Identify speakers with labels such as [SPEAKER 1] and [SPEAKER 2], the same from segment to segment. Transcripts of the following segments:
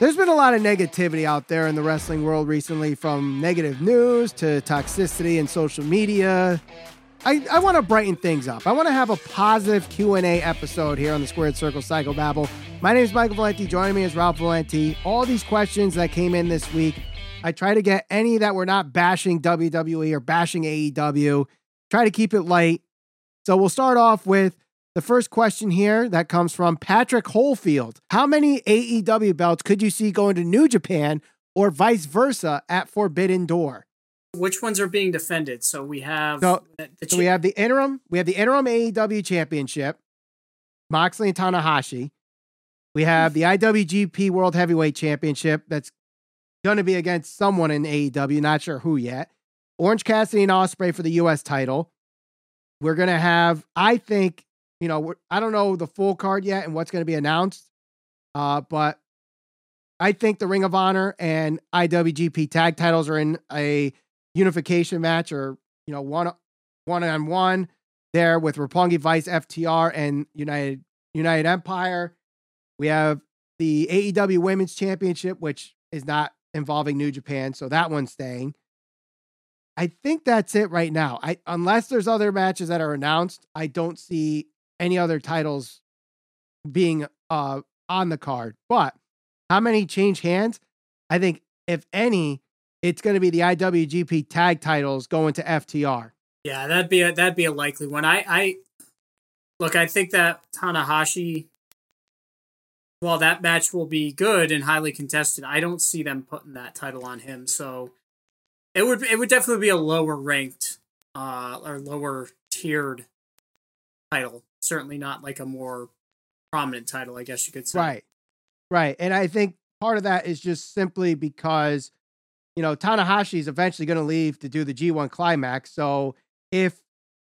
[SPEAKER 1] There's been a lot of negativity out there in the wrestling world recently, from negative news to toxicity in social media. I, I want to brighten things up. I want to have a positive Q&A episode here on the Squared Circle Psychobabble. My name is Michael Valenti. Joining me is Ralph Valenti. All these questions that came in this week, I try to get any that were not bashing WWE or bashing AEW. Try to keep it light. So we'll start off with the first question here that comes from Patrick Holefield. How many AEW belts could you see going to New Japan or vice versa at Forbidden Door?
[SPEAKER 2] Which ones are being defended? So we have
[SPEAKER 1] so, so we have the interim, we have the interim AEW championship, Moxley and Tanahashi. We have the IWGP World Heavyweight Championship that's going to be against someone in AEW, not sure who yet. Orange Cassidy and Ospreay for the US title. We're going to have, I think, you know, I don't know the full card yet and what's going to be announced. Uh, but I think the Ring of Honor and IWGP tag titles are in a unification match or, you know, one one on one there with Roppongi Vice FTR and United United Empire. We have the AEW Women's Championship, which is not involving New Japan, so that one's staying. I think that's it right now. I unless there's other matches that are announced, I don't see any other titles being uh on the card. But how many change hands? I think if any, it's going to be the IWGP tag titles going to FTR.
[SPEAKER 2] Yeah, that'd be a that'd be a likely one. I I look, I think that Tanahashi well, that match will be good and highly contested. I don't see them putting that title on him, so it would it would definitely be a lower ranked uh or lower tiered title certainly not like a more prominent title, I guess you could say.
[SPEAKER 1] Right. Right. And I think part of that is just simply because, you know, Tanahashi is eventually going to leave to do the G1 climax. So if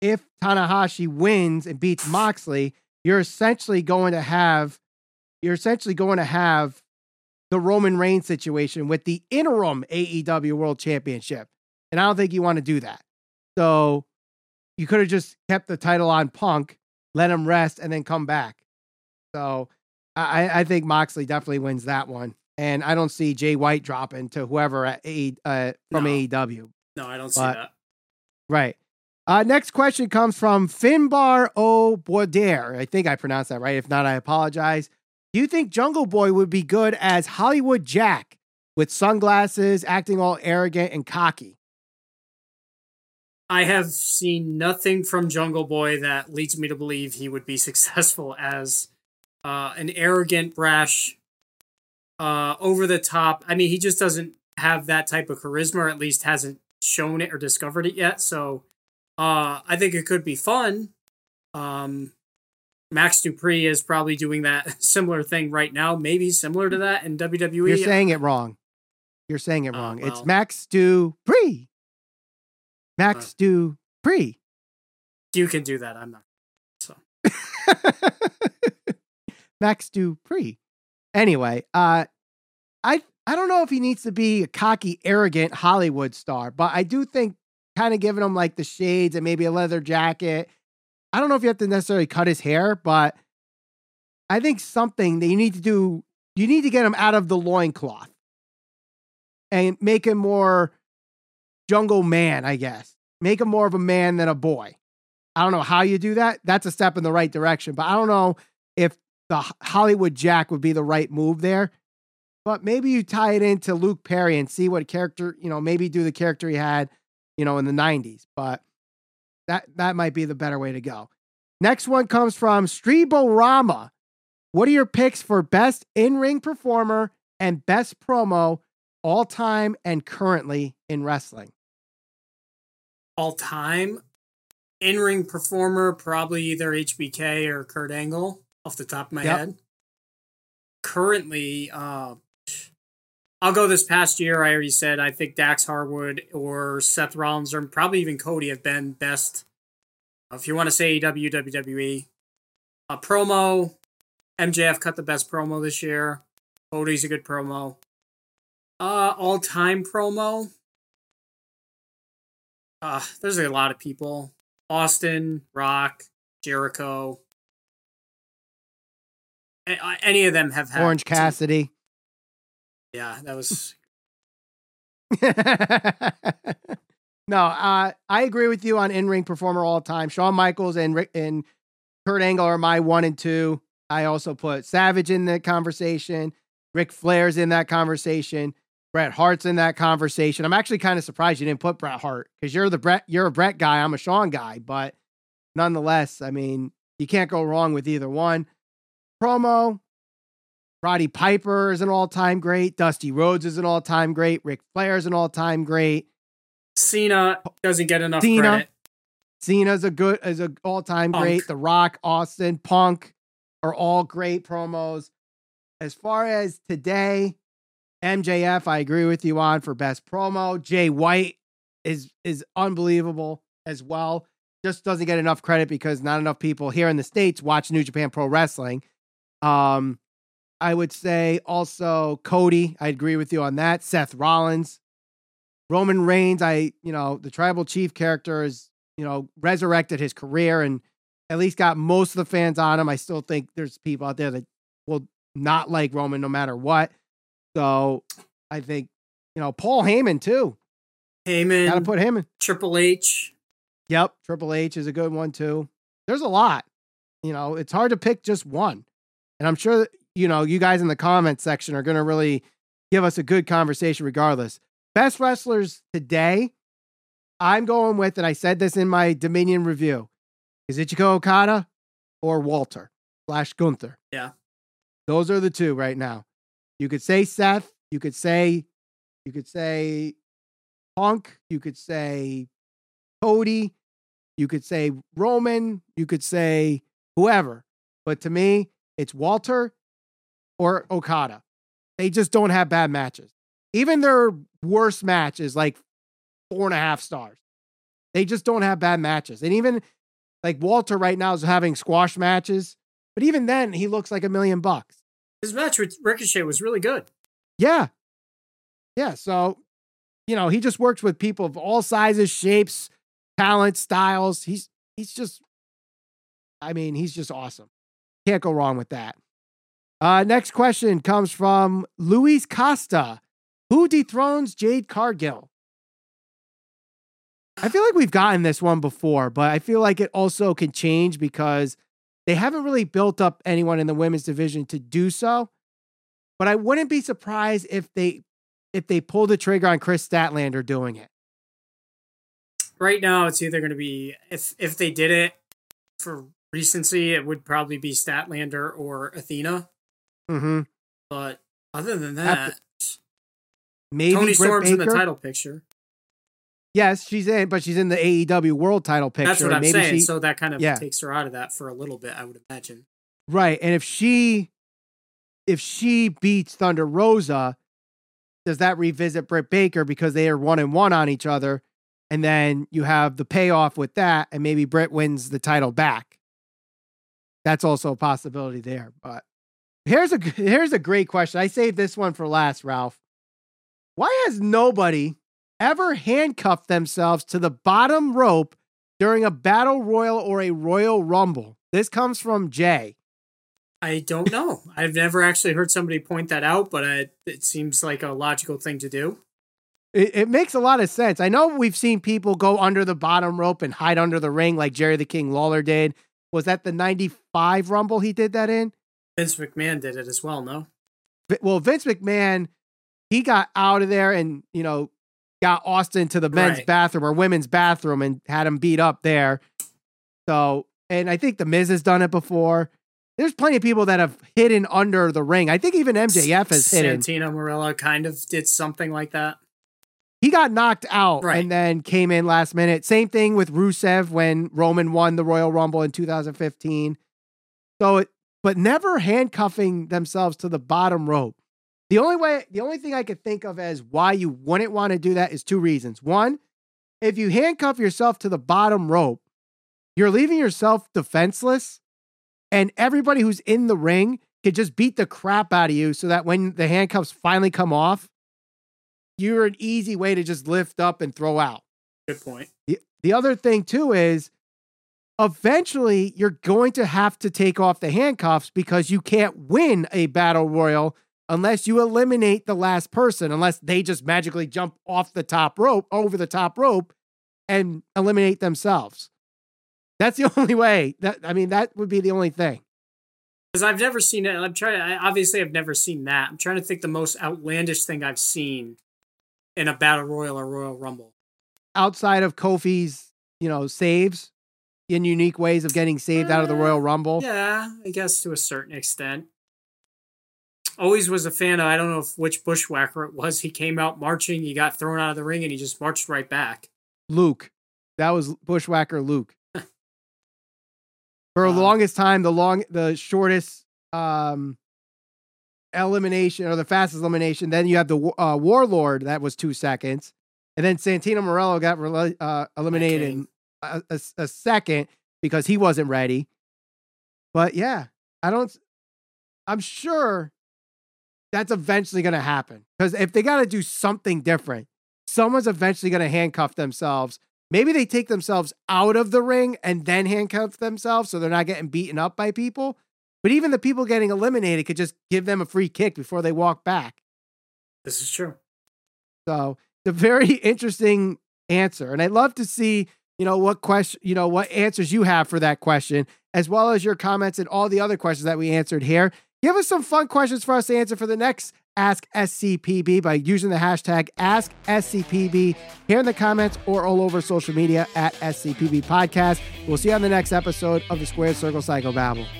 [SPEAKER 1] if Tanahashi wins and beats Moxley, you're essentially going to have you're essentially going to have the Roman Reigns situation with the interim AEW World Championship. And I don't think you want to do that. So you could have just kept the title on Punk let him rest, and then come back. So I, I think Moxley definitely wins that one. And I don't see Jay White dropping to whoever at A, uh, from no. AEW.
[SPEAKER 2] No, I don't see but, that.
[SPEAKER 1] Right. Uh, next question comes from Finbar O. Boider. I think I pronounced that right. If not, I apologize. Do you think Jungle Boy would be good as Hollywood Jack with sunglasses, acting all arrogant and cocky?
[SPEAKER 2] I have seen nothing from Jungle Boy that leads me to believe he would be successful as uh, an arrogant, brash, uh, over the top. I mean, he just doesn't have that type of charisma, or at least hasn't shown it or discovered it yet. So uh, I think it could be fun. Um, Max Dupree is probably doing that similar thing right now, maybe similar to that in WWE.
[SPEAKER 1] You're saying it wrong. You're saying it uh, wrong. Well, it's Max Dupri. Max uh, pre.
[SPEAKER 2] You can do that. I'm not. So.
[SPEAKER 1] Max pre. Anyway, uh, I I don't know if he needs to be a cocky, arrogant Hollywood star, but I do think kind of giving him like the shades and maybe a leather jacket. I don't know if you have to necessarily cut his hair, but I think something that you need to do, you need to get him out of the loincloth and make him more jungle man, I guess. Make him more of a man than a boy. I don't know how you do that. That's a step in the right direction, but I don't know if the Hollywood Jack would be the right move there. But maybe you tie it into Luke Perry and see what character, you know, maybe do the character he had, you know, in the 90s. But that that might be the better way to go. Next one comes from Streborama. What are your picks for best in-ring performer and best promo all time and currently in wrestling?
[SPEAKER 2] All time in ring performer, probably either HBK or Kurt Angle off the top of my yep. head. Currently, uh, I'll go this past year. I already said I think Dax Harwood or Seth Rollins or probably even Cody have been best. If you want to say WWE, a promo, MJF cut the best promo this year. Cody's a good promo. Uh, all time promo uh, there's a lot of people. Austin, Rock, Jericho. Any of them have had
[SPEAKER 1] Orange Cassidy.
[SPEAKER 2] Yeah, that was.
[SPEAKER 1] no, uh, I agree with you on in ring performer all time. Shawn Michaels and Rick and Kurt Angle are my one and two. I also put Savage in the conversation. Ric Flair's in that conversation. Bret Hart's in that conversation. I'm actually kind of surprised you didn't put Bret Hart because you're the Bret, you're a Bret guy. I'm a Shawn guy, but nonetheless, I mean, you can't go wrong with either one. Promo, Roddy Piper is an all-time great. Dusty Rhodes is an all-time great. Ric Flair is an all-time great.
[SPEAKER 2] Cena doesn't get enough
[SPEAKER 1] Cena.
[SPEAKER 2] credit.
[SPEAKER 1] Cena's a good is an all-time
[SPEAKER 2] Punk.
[SPEAKER 1] great. The Rock, Austin, Punk are all great promos. As far as today, MJF, I agree with you on for best promo. Jay White is is unbelievable as well. Just doesn't get enough credit because not enough people here in the states watch New Japan Pro Wrestling. Um, I would say also Cody. I agree with you on that. Seth Rollins, Roman Reigns. I you know the tribal chief character is you know resurrected his career and at least got most of the fans on him. I still think there's people out there that will not like Roman no matter what. So I think you know Paul Heyman too. Heyman. Got to
[SPEAKER 2] Heyman,
[SPEAKER 1] put him in.
[SPEAKER 2] Triple H.
[SPEAKER 1] Yep, Triple H is a good one too. There's a lot. You know, it's hard to pick just one. And I'm sure that, you know, you guys in the comment section are going to really give us a good conversation regardless. Best wrestlers today, I'm going with, and I said this in my Dominion review, is Ichiko Okada or Walter slash Gunther.
[SPEAKER 2] Yeah.
[SPEAKER 1] Those are the two right now. You could say Seth, you could say, you could say Punk, you could say Cody, you could say Roman, you could say whoever. But to me, it's Walter or Okada. They just don't have bad matches. Even their worst match is like four and a half stars. They just don't have bad matches. And even like Walter right now is having squash matches, but even then, he looks like a million bucks.
[SPEAKER 2] His match with Ricochet was really good.
[SPEAKER 1] Yeah. Yeah. So, you know, he just works with people of all sizes, shapes, talents, styles. He's he's just I mean, he's just awesome. Can't go wrong with that. Uh next question comes from Luis Costa. Who dethrones Jade Cargill? I feel like we've gotten this one before, but I feel like it also can change because they haven't really built up anyone in the women's division to do so. But I wouldn't be surprised if they if they pull the trigger on Kris Statlander doing it.
[SPEAKER 2] Right now, it's either going to be if if they did it for recency, it would probably be Statlander or Athena.
[SPEAKER 1] Mm-hmm.
[SPEAKER 2] But other than that,
[SPEAKER 1] Maybe
[SPEAKER 2] Toni
[SPEAKER 1] Britt
[SPEAKER 2] Storm's in the title picture.
[SPEAKER 1] Yes, she's in, but she's in the AEW World Title picture.
[SPEAKER 2] That's what I'm
[SPEAKER 1] maybe
[SPEAKER 2] saying.
[SPEAKER 1] she-
[SPEAKER 2] so that kind of
[SPEAKER 1] yeah.
[SPEAKER 2] takes her out of that for a little bit, I would imagine.
[SPEAKER 1] Right. And if she if she beats Thunder Rosa, does that revisit Britt Baker because they are one and one on each other? And then you have the payoff with that, and maybe Britt wins the title back. That's also a possibility there. But here's a here's a great question. I saved this one for last, Ralph. Why has nobody ever handcuffed themselves to the bottom rope during a battle royal or a royal rumble? This comes from Jay.
[SPEAKER 2] I don't know. I've never actually heard somebody point that out, but I, it seems like a logical thing to do.
[SPEAKER 1] It, it makes a lot of sense. I know we've seen people go under the bottom rope and hide under the ring like Jerry the King Lawler did. Was that the 95 Rumble he did that in?
[SPEAKER 2] Vince McMahon did it as well, no?
[SPEAKER 1] Well, Vince McMahon, he got out of there and, you know, got Austin to the men's
[SPEAKER 2] Right.
[SPEAKER 1] bathroom or women's bathroom and had him beat up there. So, and I think The Miz has done it before. There's plenty of people that have hidden under the ring. I think even MJF has hidden.
[SPEAKER 2] Santino Marella kind of did something like that.
[SPEAKER 1] he got knocked out
[SPEAKER 2] Right.
[SPEAKER 1] and then came in last minute. Same thing with Rusev when Roman won the Royal Rumble in 2015. So, it, but never handcuffing themselves to the bottom rope. The only way, the only thing I could think of as why you wouldn't want to do that is two reasons. One, if you handcuff yourself to the bottom rope, you're leaving yourself defenseless, and everybody who's in the ring could just beat the crap out of you so that when the handcuffs finally come off, you're an easy way to just lift up and throw out.
[SPEAKER 2] Good point.
[SPEAKER 1] The, the other thing too is eventually you're going to have to take off the handcuffs because you can't win a battle royal unless you eliminate the last person, unless they just magically jump off the top rope, over the top rope, and eliminate themselves. That's the only way. That I mean, that would be the only thing.
[SPEAKER 2] Because I've never seen it. I'm trying. I, obviously, I've never seen that. I'm trying to think the most outlandish thing I've seen in a battle royal or royal rumble.
[SPEAKER 1] Outside of Kofi's, you know, saves in unique ways of getting saved uh, out of the Royal uh, Rumble.
[SPEAKER 2] Yeah, I guess to a certain extent. Always was a fan of. I don't know if, which bushwhacker it was. He came out marching. He got thrown out of the ring, and he just marched right back.
[SPEAKER 1] Luke, that was bushwhacker Luke. For the longest time, the long, the shortest um, elimination or the fastest elimination. Then you have the uh, Warlord that was two seconds, and then Santino Marella got uh, eliminated in a, a, a, second because he wasn't ready. But yeah, I don't. I'm sure that's eventually going to happen because if they got to do something different, someone's eventually going to handcuff themselves. Maybe they take themselves out of the ring and then handcuff themselves so they're not getting beaten up by people. But even the people getting eliminated could just give them a free kick before they walk back.
[SPEAKER 2] This is true.
[SPEAKER 1] So it's a very interesting answer. And I'd love to see, you know, what question, you know, what answers you have for that question, as well as your comments and all the other questions that we answered here. Give us some fun questions for us to answer for the next Ask SCPB by using the hashtag Ask AskSCPB here in the comments or all over social media at SCPB Podcast. We'll see you on the next episode of the Squared Circle Psycho Babble.